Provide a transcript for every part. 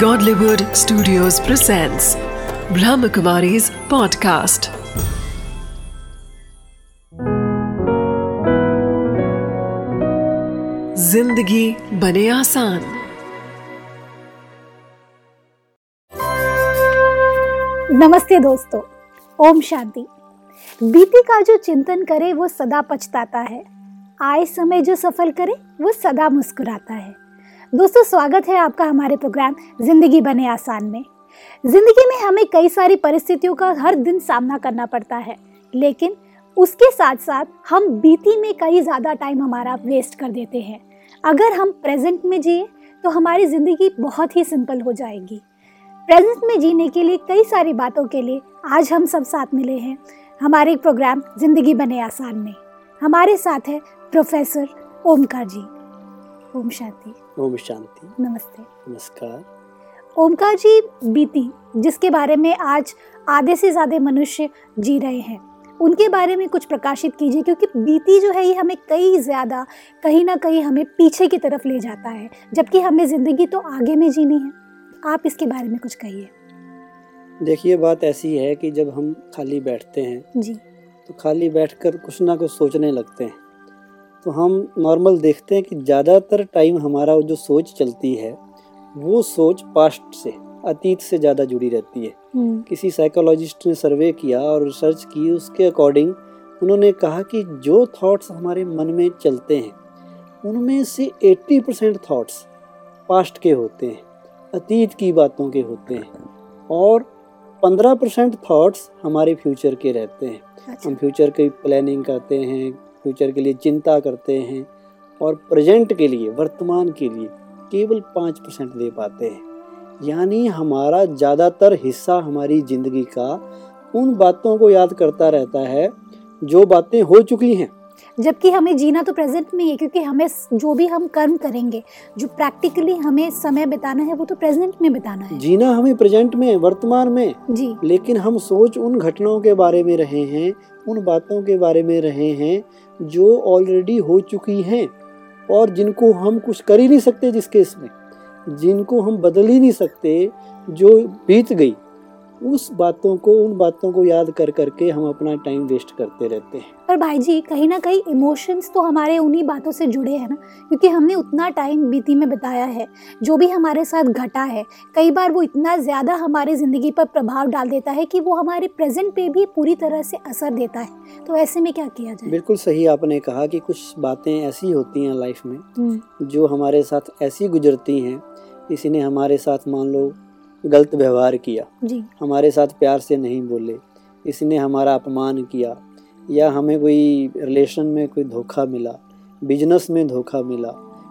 Godlywood Studios presents Brahmakumari's podcast. ज़िंदगी बने आसान नमस्ते दोस्तों, ओम शांति। बीती का जो चिंतन करे, वो सदा पछताता है। आए समय जो सफल करे, वो सदा मुस्कुराता है। दोस्तों, स्वागत है आपका हमारे प्रोग्राम ज़िंदगी बने आसान में। ज़िंदगी में हमें कई सारी परिस्थितियों का हर दिन सामना करना पड़ता है, लेकिन उसके साथ साथ हम बीती में कई ज़्यादा टाइम हमारा वेस्ट कर देते हैं। अगर हम प्रेजेंट में जिए तो हमारी ज़िंदगी बहुत ही सिंपल हो जाएगी। प्रेजेंट में जीने के लिए कई सारी बातों के लिए आज हम सब साथ मिले हैं, हमारे प्रोग्राम ज़िंदगी बने आसान में। हमारे साथ है प्रोफेसर ओमकार जी। ओम शांति। ओम शांति। नमस्ते। नमस्कार। ओमकार जी बीती जिसके बारे में आज आधे से ज़्यादा मनुष्य जी रहे हैं। उनके बारे में कुछ प्रकाशित कीजिए क्योंकि बीती जो है ये हमें कई ज़्यादा कहीं ना कहीं हमें पीछे की तरफ़ ले जाता है जबकि हमें ज़िंदगी तो आगे में जीनी है। आप इसके बारे में कुछ कहिए। देखिए बात ऐसी है कि जब हम खाली बैठते हैं जी। तो खाली बैठकर कुछ ना कुछ सोचने लगते हैं। तो हम नॉर्मल देखते हैं कि ज़्यादातर टाइम हमारा जो सोच चलती है वो सोच पास्ट से अतीत से ज़्यादा जुड़ी रहती है। हम्म, किसी साइकोलॉजिस्ट ने सर्वे किया और रिसर्च की उसके अकॉर्डिंग उन्होंने कहा कि जो थॉट्स हमारे मन में चलते हैं उनमें से 80 परसेंट थाट्स पास्ट के होते हैं अतीत की बातों के होते हैं और 15 परसेंट थाट्स हमारे फ्यूचर के रहते हैं। अच्छा। हम फ्यूचर की प्लानिंग करते हैं फ्यूचर के लिए चिंता करते हैं और प्रेजेंट के लिए, वर्तमान के लिए केवल पाँच परसेंट दे पाते हैं। यानी हमारा ज़्यादातर हिस्सा हमारी ज़िंदगी का उन बातों को याद करता रहता है जो बातें हो चुकी हैं। जबकि हमें जीना तो प्रेजेंट में ही क्योंकि हमें जो भी हम कर्म करेंगे जो प्रैक्टिकली हमें समय बिताना है वो तो प्रेजेंट में बिताना है। जीना हमें प्रेजेंट में वर्तमान में। जी। लेकिन हम सोच उन घटनाओं के बारे में रहे हैं उन बातों के बारे में रहे हैं जो ऑलरेडी हो चुकी हैं और जिनको हम कुछ कर ही नहीं सकते जिस केस में। जिनको हम बदल ही नहीं सकते जो बीत गई। उस बातों को उन बातों को याद कर करके हम अपना टाइम वेस्ट करते रहते हैं। पर भाई जी कहीं ना कहीं इमोशंस तो हमारे उन्हीं बातों से जुड़े हैं ना क्योंकि हमने उतना टाइम बीती में बिताया है जो भी हमारे साथ घटा है कई बार वो इतना ज़्यादा हमारे ज़िंदगी पर प्रभाव डाल देता है कि वो हमारे प्रेजेंट पे भी पूरी तरह से असर देता है। तो ऐसे में क्या किया जाए? बिल्कुल सही आपने कहा कि कुछ बातें ऐसी होती हैं लाइफ में हम्म, जो हमारे साथ ऐसी गुजरती हैं किसी ने हमारे साथ मान लो गलत व्यवहार किया। जी। हमारे साथ प्यार से नहीं बोले। इसने हमारा अपमान किया या हमें कोई रिलेशन में कोई धोखा मिला बिज़नेस में धोखा मिला।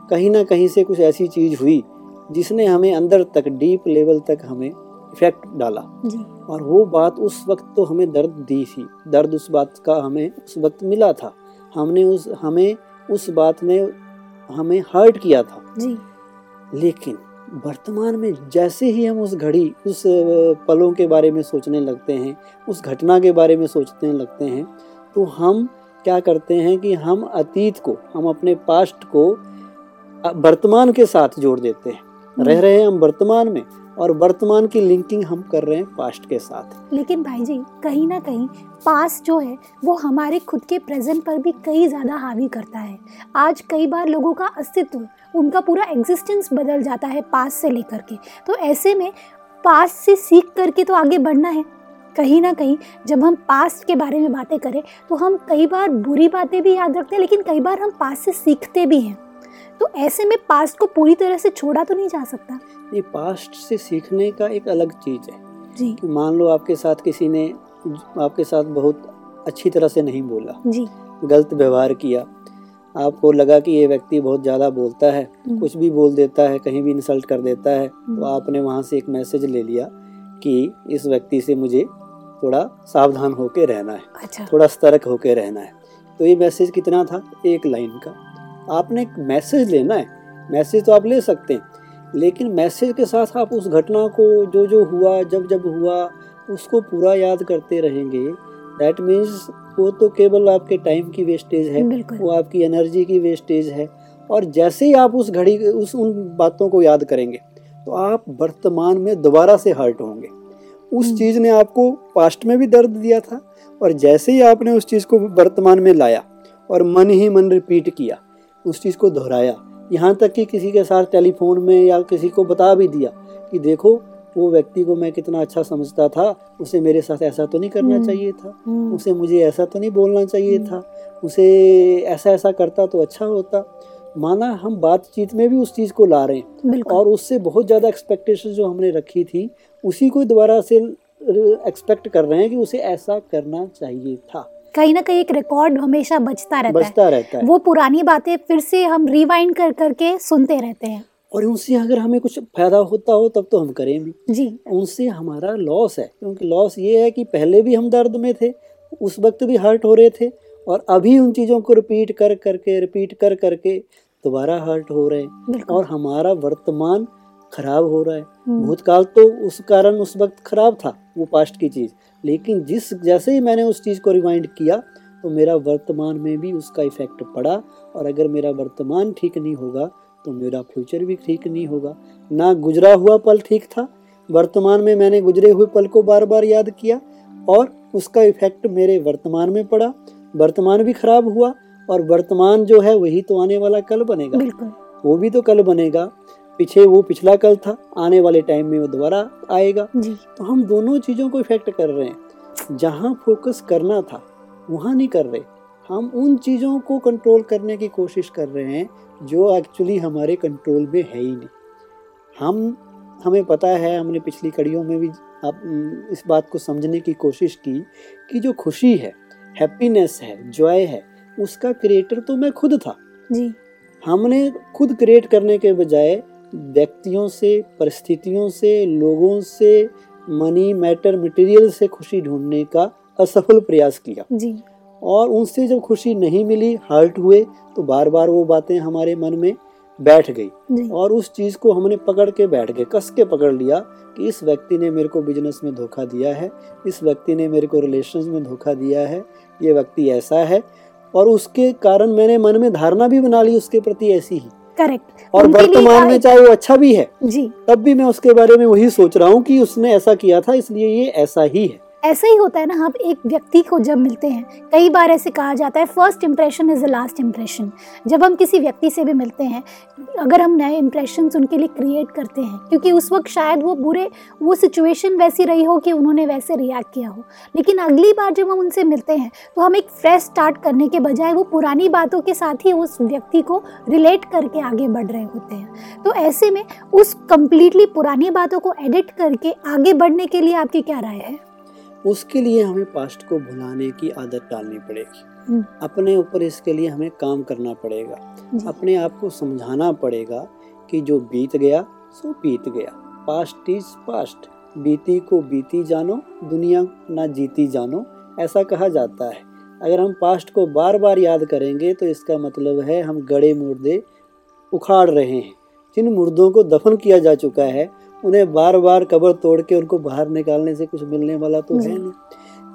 कहीं ना कहीं से कुछ ऐसी चीज़ हुई जिसने हमें अंदर तक डीप लेवल तक हमें इफ़ेक्ट डाला। जी। और वो बात उस वक्त तो हमें दर्द दी थी। दर्द उस बात का हमें उस वक्त मिला था। हमने उस हमें उस बात ने हमें हर्ट किया था। जी। लेकिन वर्तमान में जैसे ही हम उस घड़ी उस पलों के बारे में सोचने लगते हैं उस घटना के बारे में सोचने लगते हैं तो हम क्या करते हैं कि हम अतीत को हम अपने पास्ट को वर्तमान के साथ जोड़ देते हैं। रह रहे हैं हम वर्तमान में। और वर्तमान की लिंकिंग हम कर रहे हैं पास्ट के साथ। लेकिन भाई जी कहीं ना कहीं पास जो है, वो हमारे खुद के प्रेजेंट पर भी कई ज़्यादा हावी करता है। आज कई बार लोगों का अस्तित्व, उनका पूरा एग्जिस्टेंस बदल जाता है पास से लेकर के। तो ऐसे में पास से सीख करके तो आगे बढ़ना है। कहीं ना कहीं जब हम पास्ट के बारे में बातें करें तो हम कई बार बुरी बातें भी याद रखते हैं, लेकिन कई बार हम पास से सीखते भी हैं। तो ऐसे में पास्ट को पूरी तरह से छोड़ा तो नहीं जा सकता? ये पास्ट से सीखने का एक अलग चीज़ है। जी। मान लो आपके साथ किसी ने आपके साथ बहुत अच्छी तरह से नहीं बोला। जी। गलत व्यवहार किया। आपको लगा कि ये व्यक्ति बहुत ज़्यादा बोलता है हम्म, कुछ भी बोल देता है कहीं भी इंसल्ट कर देता है हम्म। तो आपने वहाँ से एक मैसेज ले लिया कि इस व्यक्ति से मुझे थोड़ा सावधान होकर रहना है। अच्छा। थोड़ा सतर्क होकर रहना है। तो ये मैसेज कितना था? एक लाइन का। आपने एक मैसेज लेना है। मैसेज तो आप ले सकते हैं लेकिन मैसेज के साथ आप उस घटना को जो जो हुआ जब जब हुआ उसको पूरा याद करते रहेंगे। दैट मीन्स वो तो केवल आपके टाइम की वेस्टेज है वो आपकी एनर्जी की वेस्टेज है और जैसे ही आप उस घड़ी उस उन बातों को याद करेंगे तो आप वर्तमान में दोबारा से हर्ट होंगे। उस हम्म। चीज़ ने आपको पास्ट में भी दर्द दिया था और जैसे ही आपने उस चीज़ को वर्तमान में लाया और मन ही मन रिपीट किया उस चीज़ को दोहराया। यहाँ तक कि किसी के साथ टेलीफोन में या किसी को बता भी दिया कि देखो वो व्यक्ति को मैं कितना अच्छा समझता था उसे मेरे साथ ऐसा तो नहीं करना हम्म। चाहिए था। हम्म, उसे मुझे ऐसा तो नहीं बोलना चाहिए हम्म। था। उसे ऐसा ऐसा करता तो अच्छा होता। माना हम बातचीत में भी उस चीज़ को ला रहे हैं। और उससे बहुत ज़्यादा एक्सपेक्टेशन जो हमने रखी थी उसी को दोबारा से एक्सपेक्ट कर रहे हैं कि उसे ऐसा करना चाहिए था। कहीं ना कहीं एक रिकॉर्ड हमेशा बचता रहता है। बचता रहता है। वो पुरानी बातें फिर से हम रिवाइंड कर करके सुनते रहते हैं। और उनसे अगर हमें कुछ फ़ायदा होता हो तब तो हम करें भी। जी। उनसे हमारा लॉस है क्योंकि लॉस ये है कि पहले भी हम दर्द में थे उस वक्त भी हर्ट हो रहे थे और अभी उन चीज़ों को रिपीट कर करके रिपीट कर करके दोबारा हर्ट हो रहे हैं। और हमारा वर्तमान खराब हो रहा है। हम्म, भूतकाल तो उस कारण उस वक्त खराब था वो पास्ट की चीज़। लेकिन जिस जैसे ही मैंने उस चीज़ को रिमाइंड किया तो मेरा वर्तमान में भी उसका इफ़ेक्ट पड़ा। और अगर मेरा वर्तमान ठीक नहीं होगा तो मेरा फ्यूचर भी ठीक नहीं होगा। ना गुजरा हुआ पल ठीक था वर्तमान में मैंने गुजरे हुए पल को बार बार याद किया और उसका इफ़ेक्ट मेरे वर्तमान में पड़ा। वर्तमान भी खराब हुआ और वर्तमान जो है वही तो आने वाला कल बनेगा। वो भी तो कल बनेगा। पीछे वो पिछला कल था आने वाले टाइम में वो दोबारा आएगा। जी। तो हम दोनों चीज़ों को इफ़ेक्ट कर रहे हैं। जहाँ फोकस करना था वहाँ नहीं कर रहे। हम उन चीज़ों को कंट्रोल करने की कोशिश कर रहे हैं जो एक्चुअली हमारे कंट्रोल में है ही नहीं। हम हमें पता है हमने पिछली कड़ियों में भी आप इस बात को समझने की कोशिश की कि जो खुशी है हैप्पीनेस है जॉय है उसका क्रिएटर तो मैं खुद था। जी। हमने खुद क्रिएट करने के बजाय व्यक्तियों से परिस्थितियों से लोगों से मनी मैटर मटेरियल से खुशी ढूँढने का असफल प्रयास किया। जी। और उनसे जब खुशी नहीं मिली हर्ट हुए तो बार बार वो बातें हमारे मन में बैठ गई। और उस चीज़ को हमने पकड़ के बैठ गए कस के पकड़ लिया कि इस व्यक्ति ने मेरे को बिज़नेस में धोखा दिया है इस व्यक्ति ने मेरे को रिलेशन में धोखा दिया है ये व्यक्ति ऐसा है। और उसके कारण मैंने मन में धारणा भी बना ली उसके प्रति ऐसी ही। करेक्ट और वर्तमान में चाहे वो अच्छा भी है जी। तब भी मैं उसके बारे में वही सोच रहा हूँ कि उसने ऐसा किया था इसलिए ये ऐसा ही है। ऐसा ही होता है ना, हम एक व्यक्ति को जब मिलते हैं, कई बार ऐसे कहा जाता है first impression is the last impression जब हम किसी व्यक्ति से भी मिलते हैं, अगर हम नए इम्प्रेशन उनके लिए क्रिएट करते हैं, क्योंकि उस वक्त शायद वो बुरे, वो सिचुएशन वैसी रही हो कि उन्होंने वैसे रिएक्ट किया हो. लेकिन अगली बार जब हम उनसे मिलते हैं तो हम एक फ्रेश स्टार्ट करने के बजाय वो पुरानी बातों के साथ ही उस व्यक्ति को रिलेट करके आगे बढ़ रहे होते हैं. तो ऐसे में उस कंप्लीटली पुरानी बातों को एडिट करके आगे बढ़ने के लिए आपकी क्या राय है? उसके लिए हमें पास्ट को भुलाने की आदत डालनी पड़ेगी। हम्म। अपने ऊपर इसके लिए हमें काम करना पड़ेगा। अपने आप को समझाना पड़ेगा कि जो बीत गया सो बीत गया। Past is past. बीती को बीती जानो दुनिया ना जीती जानो ऐसा कहा जाता है। अगर हम पास्ट को बार बार याद करेंगे तो इसका मतलब है हम गड़े मुर्दे उखाड़ रहे हैं। जिन मुर्दों को दफन किया जा चुका है उन्हें बार बार कब्र तोड़ के उनको बाहर निकालने से कुछ मिलने वाला तो है नहीं।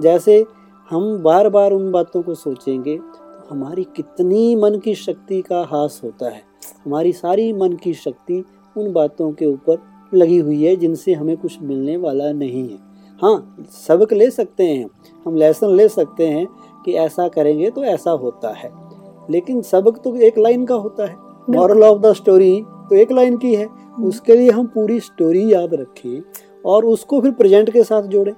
जैसे हम बार बार उन बातों को सोचेंगे तो हमारी कितनी मन की शक्ति का हास होता है। हमारी सारी मन की शक्ति उन बातों के ऊपर लगी हुई है जिनसे हमें कुछ मिलने वाला नहीं है। हाँ सबक ले सकते हैं। हम लेसन ले सकते हैं कि ऐसा करेंगे तो ऐसा होता है। लेकिन सबक तो एक लाइन का होता है। मॉरल ऑफ़ द स्टोरी तो एक लाइन की है। उसके लिए हम पूरी स्टोरी याद रखें और उसको फिर प्रेजेंट के साथ जोड़ें।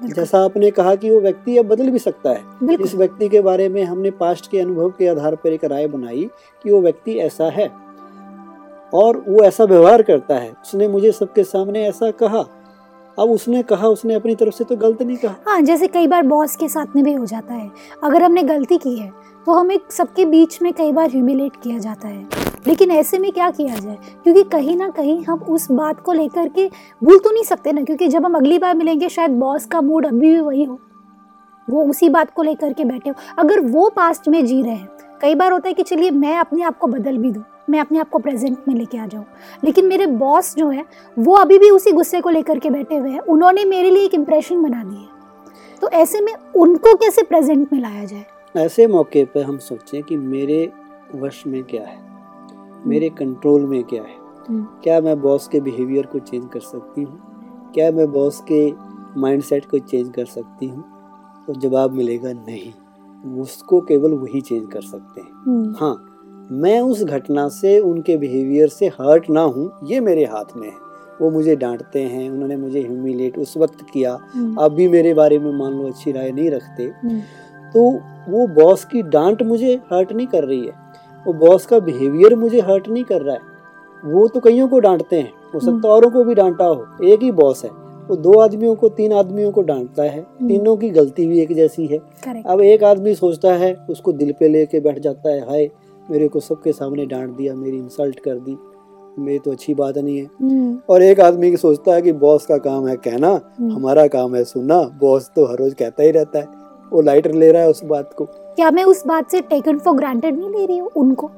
जैसा आपने कहा कि वो व्यक्ति अब बदल भी सकता है। इस व्यक्ति के बारे में हमने पास्ट के अनुभव के आधार पर एक राय बनाई कि वो व्यक्ति ऐसा है और वो ऐसा व्यवहार करता है। उसने मुझे सबके सामने ऐसा कहा। अब उसने कहा उसने अपनी तरफ़ से तो गलत नहीं कहा। हाँ जैसे कई बार बॉस के साथ में भी हो जाता है। अगर हमने गलती की है तो हमें सबके बीच में कई बार ह्यूमिलेट किया जाता है। लेकिन ऐसे में क्या किया जाए? क्योंकि कहीं ना कहीं हम उस बात को लेकर के भूल तो नहीं सकते ना, क्योंकि जब हम अगली बार मिलेंगे, शायद बॉस का मूड अभी भी वही हो। वो उसी बात को लेकर के बैठे हो। अगर वो पास्ट में जी रहे हैं, कई बार होता है कि चलिए मैं अपने आप को बदल भी दूँ, मैं अपने आप को प्रेजेंट में लेके आ जाऊँ। लेकिन मेरे बॉस जो है, वो अभी भी उसी गुस्से को लेकर के बैठे हुए हैं। उन्होंने मेरे लिए एक इम्प्रेशन बना दी है। तो ऐसे में उनको कैसे प्रेजेंट में लाया जाए? ऐसे मौके पर हम सोचें कि मेरे वश में क्या है। मेरे कंट्रोल में क्या है? हम्म, क्या मैं बॉस के बिहेवियर को चेंज कर सकती हूँ? क्या मैं बॉस के माइंडसेट को चेंज कर सकती हूँ? तो जवाब मिलेगा नहीं। उसको केवल वही चेंज कर सकते हैं। हम्म, हाँ मैं उस घटना से उनके बिहेवियर से हर्ट ना हूँ। ये मेरे हाथ में है। वो मुझे डांटते हैं उन्होंने मुझे ह्यूमिलेट उस वक्त किया। हम्म, अब भी मेरे बारे में मान लो अच्छी राय नहीं रखते। हम्म, तो वो बॉस की डांट मुझे हर्ट नहीं कर रही है। वो बॉस का बिहेवियर मुझे हर्ट नहीं कर रहा है। वो तो कईयों को डांटते हैं हो सकता है औरों को भी डांटा हो। एक ही बॉस है वो दो आदमियों को तीन आदमियों को डांटता है। तीनों की गलती भी एक जैसी है। अब एक आदमी सोचता है उसको दिल पे लेके बैठ जाता है हाय मेरे को सबके सामने डांट दिया मेरी इंसल्ट कर दी। मेरी तो अच्छी बात नहीं है। हम्म, और एक आदमी की सोचता है कि बॉस का काम है कहना हम्म। हमारा काम है सुनना। बॉस तो हर रोज कहता ही रहता है। वो लाइटर ले रहा है उस बात को। क्या मैं उस बात से टेकन फॉर ग्रांटेड नहीं ले रही हूँ उनको?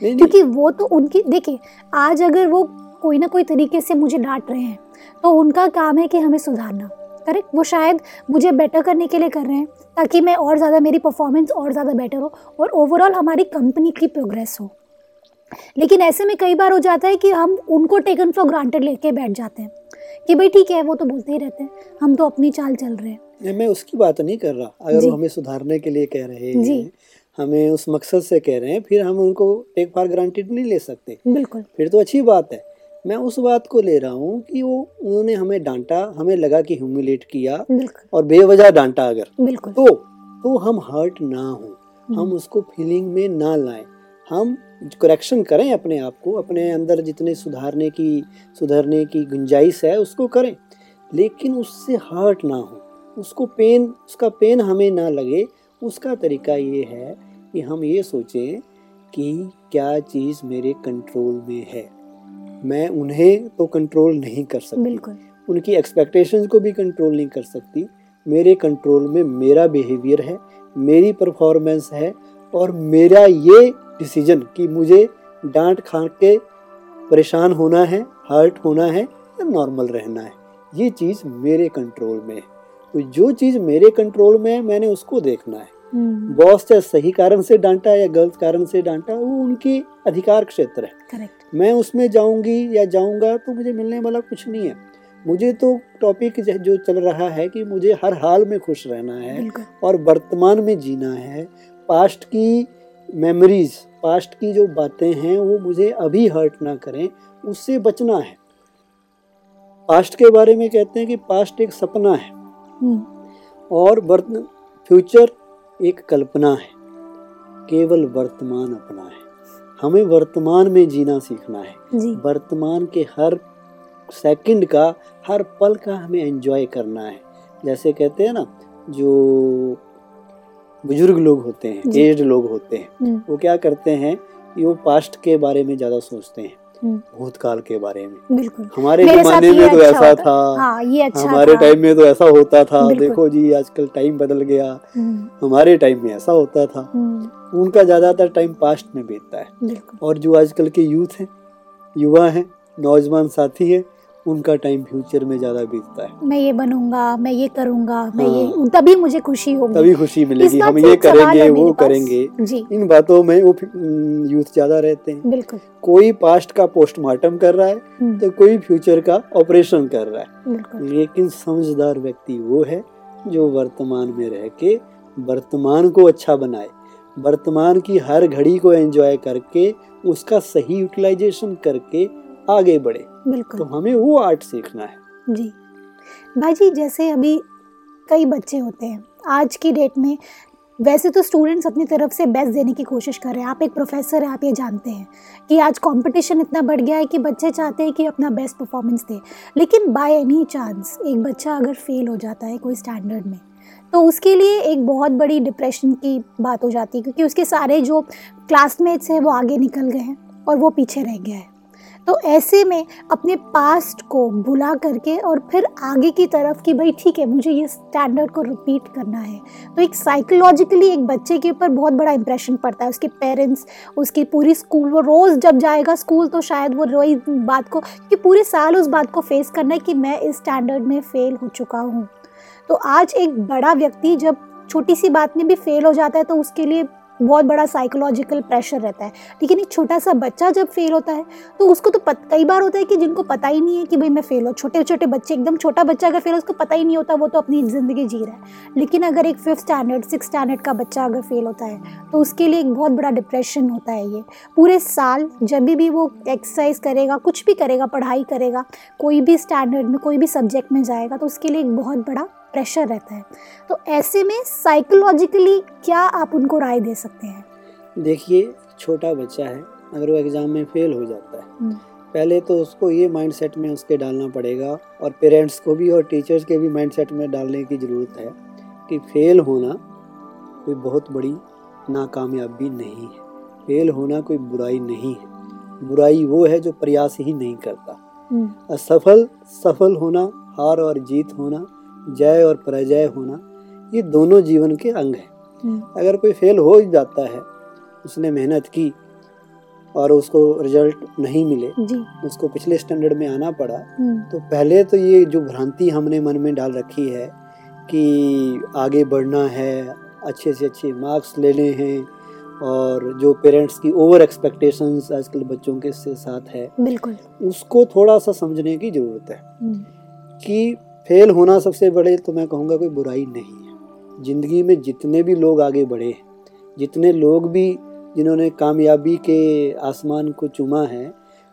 नहीं क्योंकि वो तो उनकी देखिए आज अगर वो कोई ना कोई तरीके से मुझे डांट रहे हैं तो उनका काम है कि हमें सुधारना करेक्ट वो शायद मुझे बेटर करने के लिए कर रहे हैं ताकि मैं और ज़्यादा मेरी परफॉर्मेंस और ज़्यादा बेटर हो और ओवरऑल हमारी कंपनी की प्रोग्रेस हो। लेकिन ऐसे में कई बार हो जाता है कि हम उनको टेकन फॉर ग्रांटेड लेके बैठ जाते हैं कि भाई ठीक है वो तो बोलते ही रहते हैं हम तो अपनी चाल चल रहे हैं। नहीं, मैं उसकी बात नहीं कर रहा। अगर जी। वो हमें सुधारने के लिए कह रहे जी। हैं हमें उस मकसद से कह रहे हैं फिर हम उनको टेक फॉर ग्रांटेड नहीं ले सकते। बिल्कुल। फिर तो अच्छी बात है। मैं उस बात को ले रहा हूँ कि वो उन्होंने हमें डांटा हमें लगा कि ह्यूमिलेट किया बिल्कुल। और बेवजह डांटा अगर। बिल्कुल। तो तो हम हर्ट ना हो। हम हम्म, उसको फीलिंग में ना लाएँ। हम करेक्शन करें अपने आप को अपने अंदर जितने सुधारने की सुधरने की गुंजाइश है उसको करें। लेकिन उससे हर्ट ना हो। उसको पेन उसका पेन हमें ना लगे। उसका तरीका ये है कि हम ये सोचें कि क्या चीज़ मेरे कंट्रोल में है। मैं उन्हें तो कंट्रोल नहीं कर सकती। बिल्कुल। उनकी एक्सपेक्टेशंस को भी कंट्रोल नहीं कर सकती। मेरे कंट्रोल में मेरा बिहेवियर है मेरी परफॉर्मेंस है और मेरा ये डिसीज़न कि मुझे डांट खा के परेशान होना है हर्ट होना है या नॉर्मल रहना है। ये चीज़ मेरे कंट्रोल में है। तो जो चीज़ मेरे कंट्रोल में है मैंने उसको देखना है। हम्म, बॉस चाहे सही कारण से डांटा या गलत कारण से डांटा वो उनकी अधिकार क्षेत्र है। करेक्ट मैं उसमें जाऊँगी या जाऊँगा तो मुझे मिलने वाला कुछ नहीं है। मुझे तो टॉपिक जो चल रहा है कि मुझे हर हाल में खुश रहना है और वर्तमान में जीना है। पास्ट की मेमोरीज पास्ट की जो बातें हैं वो मुझे अभी हर्ट ना करें उससे बचना है। पास्ट के बारे में कहते हैं कि पास्ट एक सपना है। हम्म, और वर्त फ्यूचर एक कल्पना है केवल वर्तमान अपना है। हमें वर्तमान में जीना सीखना है। वर्तमान के हर सेकंड का हर पल का हमें एंजॉय करना है। जैसे कहते हैं ना जो बुज़ुर्ग लोग होते हैं जी। एज्ड लोग होते हैं हम्म, वो क्या करते हैं वो पास्ट के बारे में ज़्यादा सोचते हैं। भूतकाल के बारे में। बिल्कुल। हमारे जमाने में तो अच्छा ऐसा था। हाँ ये अच्छा हमारे टाइम में तो ऐसा होता था। देखो जी आजकल टाइम बदल गया। हम्म, हमारे टाइम में ऐसा होता था। हम्म, उनका ज़्यादातर टाइम पास्ट में बीतता है। और जो आजकल के यूथ हैं युवा हैं नौजवान साथी हैं उनका टाइम फ्यूचर में ज़्यादा बीतता है। मैं ये बनूँगा मैं ये करूँगा मैं हाँ। ये तभी मुझे खुशी होगी। तभी खुशी मिलेगी। हम ये करेंगे वो करेंगे। जी। इन बातों में वो यूथ ज़्यादा रहते हैं। बिल्कुल। कोई पास्ट का पोस्टमार्टम कर रहा है हम्म, तो कोई फ्यूचर का ऑपरेशन कर रहा है। लेकिन समझदार व्यक्ति वो है जो वर्तमान में रह के वर्तमान को अच्छा बनाए। वर्तमान की हर घड़ी को एंजॉय करके उसका सही यूटिलाइजेशन करके आगे बढ़े। तो बिल्कुल हमें वो आर्ट सीखना है। जी। भाई जी जैसे अभी कई बच्चे होते हैं आज की डेट में वैसे तो स्टूडेंट्स अपनी तरफ़ से बेस्ट देने की कोशिश कर रहे हैं। आप एक प्रोफेसर हैं आप ये जानते हैं कि आज कंपटीशन इतना बढ़ गया है कि बच्चे चाहते हैं कि अपना बेस्ट परफॉर्मेंस दे। लेकिन बाय एनी चांस एक बच्चा अगर फेल हो जाता है कोई स्टैंडर्ड में तो उसके लिए एक बहुत बड़ी डिप्रेशन की बात हो जाती है क्योंकि उसके सारे जो क्लासमेट्स हैं वो आगे निकल गए हैं और वो पीछे रह गया है। तो ऐसे में अपने पास्ट को भुला करके और फिर आगे की तरफ़ कि भाई ठीक है, मुझे ये स्टैंडर्ड को रिपीट करना है। तो एक साइकोलॉजिकली एक बच्चे के ऊपर बहुत बड़ा इंप्रेशन पड़ता है। उसके पेरेंट्स उसकी पूरी स्कूल वो रोज़ जब जाएगा स्कूल तो शायद वो रोई बात को, कि पूरे साल उस बात को फेस करना है कि मैं इस स्टैंडर्ड में फेल हो चुका हूँ। तो आज एक बड़ा व्यक्ति जब छोटी सी बात में भी फेल हो जाता है तो उसके लिए बहुत बड़ा साइकोलॉजिकल प्रेशर रहता है। लेकिन एक छोटा सा बच्चा जब फेल होता है तो उसको तो पत, कई बार होता है कि जिनको पता ही नहीं है कि भाई मैं फेल हो। छोटे छोटे बच्चे एकदम छोटा बच्चा अगर फेल हो उसको पता ही नहीं होता वो तो अपनी ज़िंदगी जी रहा है। लेकिन अगर एक फिफ्थ स्टैंडर्ड सिक्स स्टैंडर्ड का बच्चा अगर फेल होता है तो उसके लिए एक बहुत बड़ा डिप्रेशन होता है ये। पूरे साल जब भी वो एक्सरसाइज करेगा कुछ भी करेगा पढ़ाई करेगा कोई भी स्टैंडर्ड में कोई भी सब्जेक्ट में जाएगा तो उसके लिए एक बहुत बड़ा प्रेशर रहता है। तो ऐसे में साइकोलॉजिकली क्या आप उनको राय दे सकते हैं? देखिए छोटा बच्चा है अगर वो एग्ज़ाम में फेल हो जाता है हम्म, पहले तो उसको ये माइंडसेट में उसके डालना पड़ेगा और पेरेंट्स को भी और टीचर्स के भी माइंडसेट में डालने की ज़रूरत है कि फेल होना कोई बहुत बड़ी नाकामयाबी नहीं है। फेल होना कोई बुराई नहीं है। बुराई वो है जो प्रयास ही नहीं करता। हम्म, असफल सफल होना हार और जीत होना जय और पराजय होना ये दोनों जीवन के अंग हैं। हम्म, अगर कोई फेल हो ही जाता है उसने मेहनत की और उसको रिज़ल्ट नहीं मिले जी। उसको पिछले स्टैंडर्ड में आना पड़ा हम्म, तो पहले तो ये जो भ्रांति हमने मन में डाल रखी है कि आगे बढ़ना है अच्छे से अच्छे मार्क्स लेने हैं और जो पेरेंट्स की ओवर एक्सपेक्टेशंस आजकल बच्चों के से साथ है बिल्कुल। उसको थोड़ा सा समझने की ज़रूरत है हम्म, कि फेल होना सबसे बड़े तो मैं कहूँगा कोई बुराई नहीं है। ज़िंदगी में जितने भी लोग आगे बढ़े हैं जितने लोग भी जिन्होंने कामयाबी के आसमान को चूमा है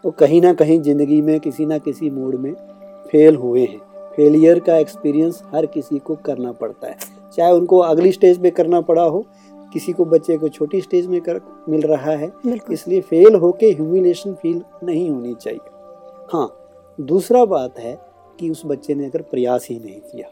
वो कहीं ना कहीं ज़िंदगी में किसी ना किसी मोड़ में फेल हुए हैं। फेलियर का एक्सपीरियंस हर किसी को करना पड़ता है। चाहे उनको अगली स्टेज पे करना पड़ा हो किसी को बच्चे को छोटी स्टेज में कर मिल रहा है इसलिए फेल होके ह्यूमिलेशन फील नहीं होनी चाहिए। हाँ दूसरा बात है कि उस बच्चे ने अगर प्रयास ही नहीं किया।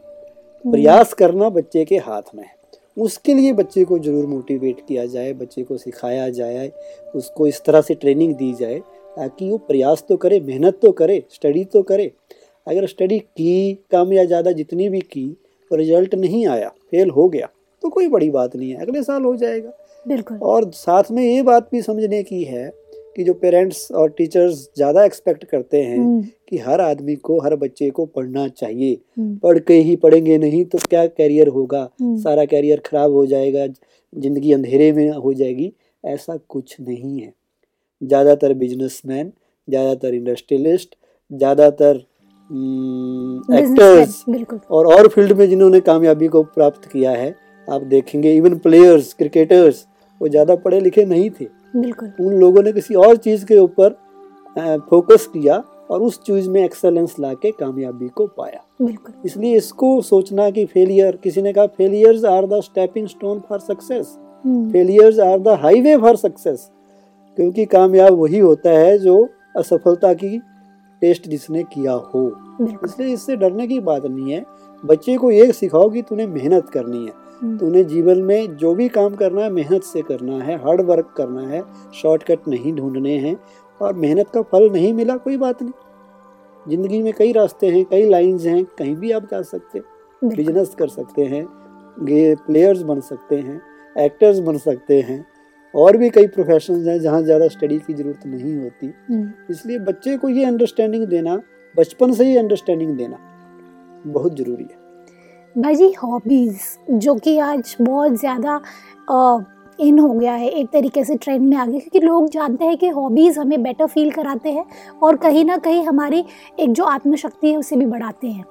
प्रयास करना बच्चे के हाथ में है। उसके लिए बच्चे को ज़रूर मोटिवेट किया जाए बच्चे को सिखाया जाए उसको इस तरह से ट्रेनिंग दी जाए ताकि वो प्रयास तो करे मेहनत तो करे स्टडी तो करे। अगर स्टडी की कम या ज़्यादा जितनी भी की तो रिज़ल्ट नहीं आया फेल हो गया तो कोई बड़ी बात नहीं है। अगले साल हो जाएगा। बिल्कुल। और साथ में ये बात भी समझने की है कि जो पेरेंट्स और टीचर्स ज़्यादा एक्सपेक्ट करते हैं हम्म, कि हर आदमी को हर बच्चे को पढ़ना चाहिए। हम्म, पढ़ के ही पढ़ेंगे नहीं तो क्या कैरियर होगा? हम्म, सारा कैरियर खराब हो जाएगा ज़िंदगी अंधेरे में हो जाएगी। ऐसा कुछ नहीं है। ज़्यादातर बिजनेसमैन ज़्यादातर इंडस्ट्रियलिस्ट ज़्यादातर एक्टर्स और और फ़ील्ड में जिन्होंने कामयाबी को प्राप्त किया है आप देखेंगे इवन प्लेयर्स क्रिकेटर्स वो ज़्यादा पढ़े लिखे नहीं थे। बिल्कुल। उन लोगों ने किसी और चीज़ के ऊपर फोकस किया और उस चीज़ में एक्सेलेंस ला के कामयाबी को पाया। बिल्कुल। इसलिए इसको सोचना कि फेलियर किसी ने कहा failures are the stepping stone for success failures are the highway for success क्योंकि कामयाब वही होता है जो असफलता की टेस्ट जिसने किया हो। इसलिए इससे डरने की बात नहीं है। बच्चे को ये सिखाओ कि तूने मेहनत करनी है। हम्म, तूने जीवन में जो भी काम करना है मेहनत से करना है हार्ड वर्क करना है शॉर्टकट नहीं ढूँढने हैं और मेहनत का फल नहीं मिला कोई बात नहीं। ज़िंदगी में कई रास्ते हैं कई लाइंस हैं कहीं भी आप जा सकते बिल्कुल। बिज़नेस कर सकते हैं गे प्लेयर्स बन सकते हैं एक्टर्स बन सकते हैं और भी कई प्रोफेशन हैं जहाँ ज़्यादा स्टडी की ज़रूरत नहीं होती। हम्म, इसलिए बच्चे को ये अंडरस्टैंडिंग देना बचपन से ही अंडरस्टैंडिंग देना बहुत ज़रूरी है। भाई जी हॉबीज़ जो कि आज बहुत ज़्यादा इन हो गया है एक तरीके से ट्रेंड में आ गया क्योंकि लोग जानते हैं कि हॉबीज़ हमें बेटर फील कराते हैं और कहीं ना कहीं हमारी एक जो आत्मशक्ति है, उसे भी बढ़ाते हैं।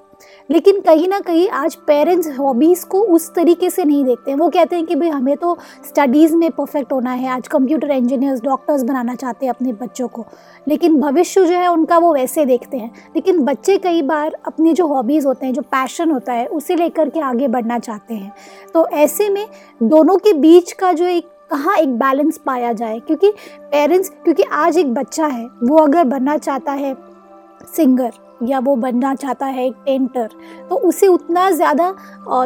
लेकिन कहीं ना कहीं आज पेरेंट्स हॉबीज़ को उस तरीके से नहीं देखते हैं। वो कहते हैं कि भाई, हमें तो स्टडीज़ में परफेक्ट होना है। आज कंप्यूटर इंजीनियर्स डॉक्टर्स बनाना चाहते हैं अपने बच्चों को। लेकिन भविष्य जो है, उनका वो वैसे देखते हैं। लेकिन बच्चे कई बार अपनी जो हॉबीज़ होते हैं, जो पैशन होता है, उसे लेकर के आगे बढ़ना चाहते हैं। तो ऐसे में दोनों के बीच का जो एक, कहाँ एक बैलेंस पाया जाए? क्योंकि पेरेंट्स क्योंकि आज एक बच्चा है, वो अगर बनना चाहता है सिंगर या वो बनना चाहता है एक पेंटर तो उसे उतना ज़्यादा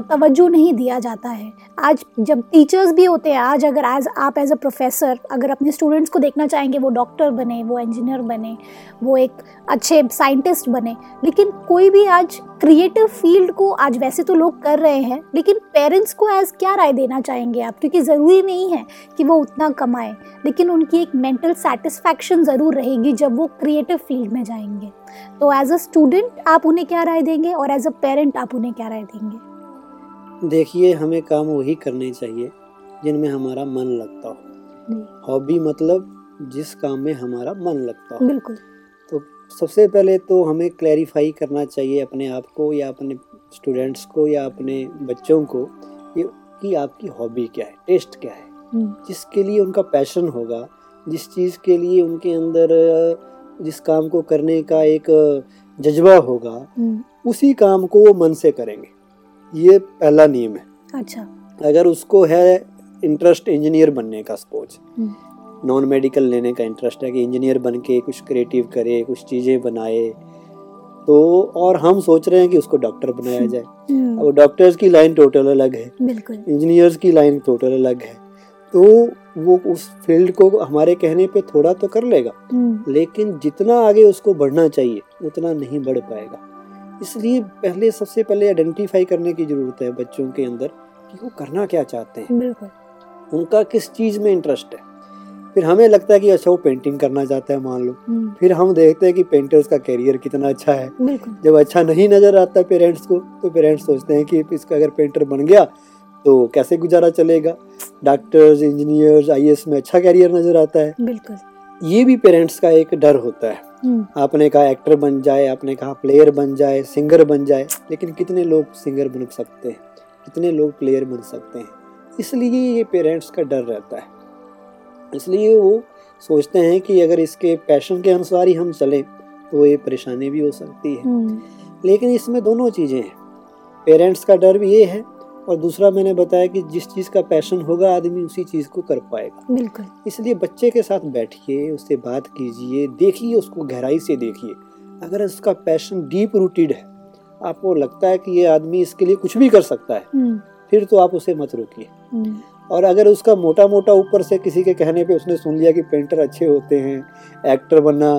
तवज्जो नहीं दिया जाता है। आज जब टीचर्स भी होते हैं, आज अगर एज आप एज अ प्रोफेसर अगर अपने स्टूडेंट्स को देखना चाहेंगे, वो डॉक्टर बने, वो इंजीनियर बने, वो एक अच्छे साइंटिस्ट बने, लेकिन कोई भी आज क्रिएटिव फ़ील्ड को, आज वैसे तो लोग कर रहे हैं, लेकिन पेरेंट्स को एज क्या राय देना चाहेंगे आप? क्योंकि ज़रूरी नहीं है कि वो उतना कमाएँ, लेकिन उनकी एक मेंटल सेटिस्फैक्शन ज़रूर रहेगी जब वो क्रिएटिव फ़ील्ड में जाएँगे। तो एज अ स्टूडेंट आप उन्हें क्या राय देंगे और एज अ पेरेंट आप उन्हें क्या राय देंगे? देखिए हमें काम वही करने चाहिए जिनमें हमारा मन लगता हो। हॉबी मतलब जिस काम में हमारा मन लगता हो। बिल्कुल। तो सबसे पहले तो हमें क्लैरिफाई करना चाहिए अपने आप को या अपने स्टूडेंट्स को या अपने बच्चों को ये कि आपकी हॉबी क्या है टेस्ट क्या है। हम्म, जिसके लिए उनका पैशन होगा जिस चीज़ के लिए उनके अंदर जिस काम को करने का एक जज्बा होगा हम्म, उसी काम को वो मन से करेंगे। ये पहला नियम है। अच्छा। अगर उसको है इंटरेस्ट इंजीनियर बनने का सपोज़ हम्म, नॉन मेडिकल लेने का इंटरेस्ट है कि इंजीनियर बन के कुछ क्रिएटिव करे कुछ चीज़ें बनाए। तो और हम सोच रहे हैं कि उसको डॉक्टर बनाया जाए। हम्म, अब डॉक्टर्स की लाइन टोटल अलग है। बिल्कुल। इंजीनियर्स की लाइन टोटल अलग है। तो वो उस फ़ील्ड को हमारे कहने पे थोड़ा तो कर लेगा। हम्म, लेकिन जितना आगे उसको बढ़ना चाहिए उतना नहीं बढ़ पाएगा। इसलिए पहले सबसे पहले आइडेंटिफाई करने की ज़रूरत है बच्चों के अंदर कि वो करना क्या चाहते हैं। बिल्कुल। उनका किस चीज़ में इंटरेस्ट है? फिर हमें लगता है कि अच्छा वो पेंटिंग करना चाहता है मान लो। हम्म, फिर हम देखते हैं कि पेंटर्स का करियर कितना अच्छा है। जब अच्छा नहीं नज़र आता पेरेंट्स को तो पेरेंट्स सोचते हैं कि इसका अगर पेंटर बन गया तो कैसे गुजारा चलेगा? डॉक्टर्स इंजीनियर्स आईएएस में अच्छा करियर नज़र आता है। बिल्कुल। ये भी पेरेंट्स का एक डर होता है। हम्म, आपने कहा एक्टर बन जाए आपने कहा प्लेयर बन जाए सिंगर बन जाए लेकिन कितने लोग सिंगर बन सकते हैं? कितने लोग प्लेयर बन सकते हैं? इसलिए ये पेरेंट्स का डर रहता है। इसलिए वो सोचते हैं कि अगर इसके पैशन के अनुसार ही हम चलें तो ये परेशानी भी हो सकती है। हम्म, लेकिन इसमें दोनों चीज़ें हैं। पेरेंट्स का डर भी ये है और दूसरा मैंने बताया कि जिस चीज़ का पैशन होगा आदमी उसी चीज़ को कर पाएगा। बिल्कुल। इसलिए बच्चे के साथ बैठिए उससे बात कीजिए देखिए उसको गहराई से देखिए। अगर उसका पैशन डीप रूटेड है आपको लगता है कि ये आदमी इसके लिए कुछ भी कर सकता है हम्म, फिर तो आप उसे मत रोकिए। हम्म, और अगर उसका मोटा मोटा ऊपर से किसी के कहने पे उसने सुन लिया कि पेंटर अच्छे होते हैं एक्टर बनना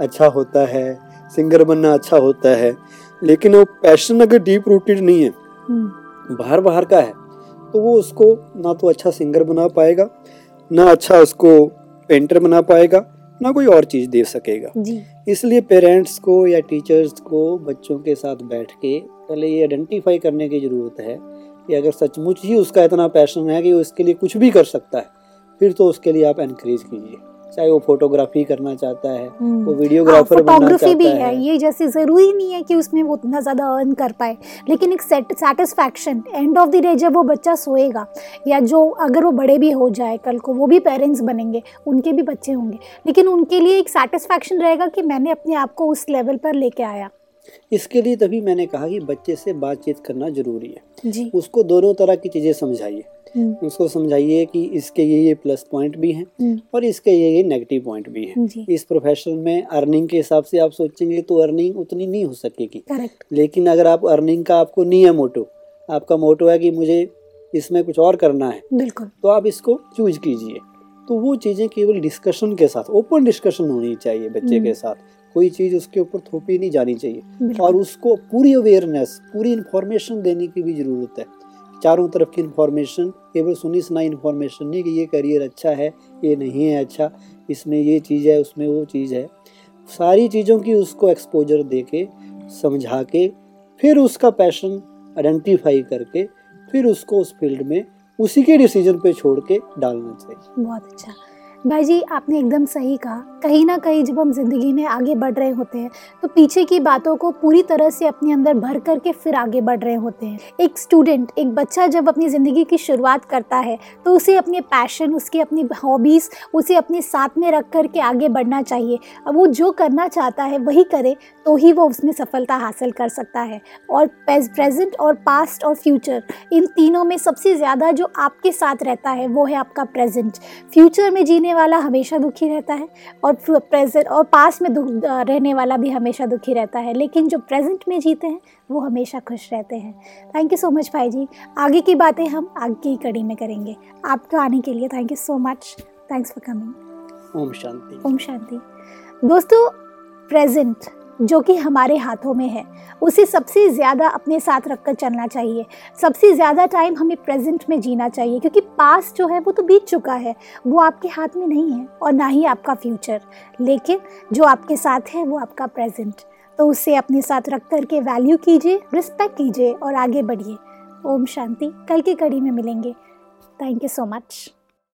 अच्छा होता है सिंगर बनना अच्छा होता है लेकिन वो पैशन अगर डीप रूटेड नहीं है हम्म, बाहर बाहर का है तो वो उसको ना तो अच्छा सिंगर बना पाएगा ना अच्छा उसको पेंटर बना पाएगा ना कोई और चीज़ दे सकेगा। जी। इसलिए पेरेंट्स को या टीचर्स को बच्चों के साथ बैठ के पहले ये आइडेंटिफाई करने की ज़रूरत है कि अगर सचमुच ही उसका इतना पैशन है कि वो इसके लिए कुछ भी कर सकता है फिर तो उसके लिए आप एनकरेज कीजिए। चाहे वो फोटोग्राफी करना चाहता है हम्म। वो वीडियोग्राफर बनना फोटोग्राफी भी है। है ये जैसे ज़रूरी नहीं है कि उसमें वो उतना ज़्यादा अर्न कर पाए लेकिन एक satisfaction end of the day जब वो बच्चा सोएगा या जो अगर वो बड़े भी हो जाए कल को वो भी पेरेंट्स बनेंगे उनके भी बच्चे होंगे लेकिन उनके लिए एक सेटिस्फैक्शन रहेगा कि मैंने अपने आप को उस लेवल पर लेके आया। इसके लिए तभी मैंने कहा कि बच्चे से बातचीत करना ज़रूरी है। जी। उसको दोनों तरह की चीज़ें समझाइए। उसको समझाइए कि इसके ये ये प्लस पॉइंट भी हैं हम्म, और इसके ये ये नेगेटिव पॉइंट भी हैं। इस प्रोफेशन में अर्निंग के हिसाब से आप सोचेंगे तो अर्निंग उतनी नहीं हो सकेगी। लेकिन अगर आप अर्निंग का आपको नहीं है मोटो आपका मोटो है कि मुझे इसमें कुछ और करना है बिल्कुल। तो आप इसको चूज़ कीजिए। तो वो चीज़ें केवल डिस्कशन के साथ ओपन डिस्कशन होनी चाहिए बच्चे हम्म। के साथ। कोई चीज़ उसके ऊपर थोपी नहीं जानी चाहिए। और उसको पूरी अवेयरनेस पूरी इन्फॉर्मेशन देने की भी ज़रूरत है। चारों तरफ़ की इन्फॉर्मेशन केवल सुनी सुनाई इन्फॉर्मेशन नहीं कि ये करियर अच्छा है, ये नहीं है अच्छा। इसमें ये चीज़ है, उसमें वो चीज़ है। सारी चीज़ों की उसको एक्सपोजर दे के समझा के फिर उसका पैशन आइडेंटिफाई करके, फिर उसको उस फ़ील्ड में उसी के डिसीज़न पे छोड़ के डालना चाहिए। बहुत अच्छा। भाई जी, आपने एकदम सही कहा। कहीं ना कहीं जब हम ज़िंदगी में आगे बढ़ रहे होते हैं तो पीछे की बातों को पूरी तरह से अपने अंदर भर करके फिर आगे बढ़ रहे होते हैं। एक स्टूडेंट एक बच्चा जब अपनी ज़िंदगी की शुरुआत करता है तो उसे अपने पैशन उसकी अपनी हॉबीज़ उसे अपने साथ में रख करके आगे बढ़ना चाहिए। अब वो जो करना चाहता है, वही करे तो ही वो उसमें सफलता हासिल कर सकता है। और प्रेजेंट और पास्ट और फ्यूचर इन तीनों में सबसे ज़्यादा जो आपके साथ रहता है, वो है आपका प्रेजेंट फ्यूचर में जीने वाला हमेशा दुखी रहता है और प्रेजेंट और पास में दुख रहने वाला भी हमेशा दुखी रहता है। लेकिन जो प्रेजेंट में जीते हैं वो हमेशा खुश रहते हैं। थैंक यू सो मच भाई जी। आगे की बातें हम आगे की कड़ी में करेंगे। आपको आने के लिए thank you so much thanks for coming ओम शांति। ओम शांति। दोस्तों प्रेजेंट जो कि हमारे हाथों में है। उसे सबसे ज़्यादा अपने साथ रखकर चलना चाहिए। सबसे ज़्यादा टाइम हमें प्रेजेंट में जीना चाहिए, क्योंकि पास जो है वो तो बीत चुका है। वो आपके हाथ में नहीं है और ना ही आपका फ्यूचर लेकिन जो आपके साथ है, वो आपका प्रेजेंट तो उसे अपने साथ रख कर के वैल्यू कीजिए रिस्पेक्ट कीजिए और आगे बढ़िए। ओम शांति। कल की कड़ी में मिलेंगे। Thank you so much